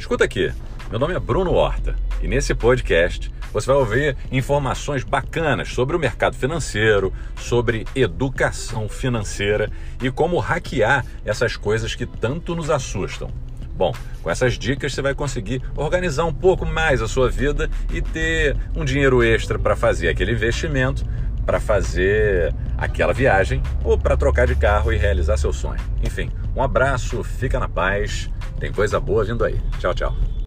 Escuta aqui, meu nome é Bruno Horta e nesse podcast você vai ouvir informações bacanas sobre o mercado financeiro, sobre educação financeira e como hackear essas coisas que tanto nos assustam. Bom, com essas dicas você vai conseguir organizar um pouco mais a sua vida e ter um dinheiro extra para fazer aquele investimento, para fazer aquela viagem ou para trocar de carro e realizar seu sonho. Enfim, um abraço, fica na paz, tem coisa boa vindo aí. Tchau, tchau.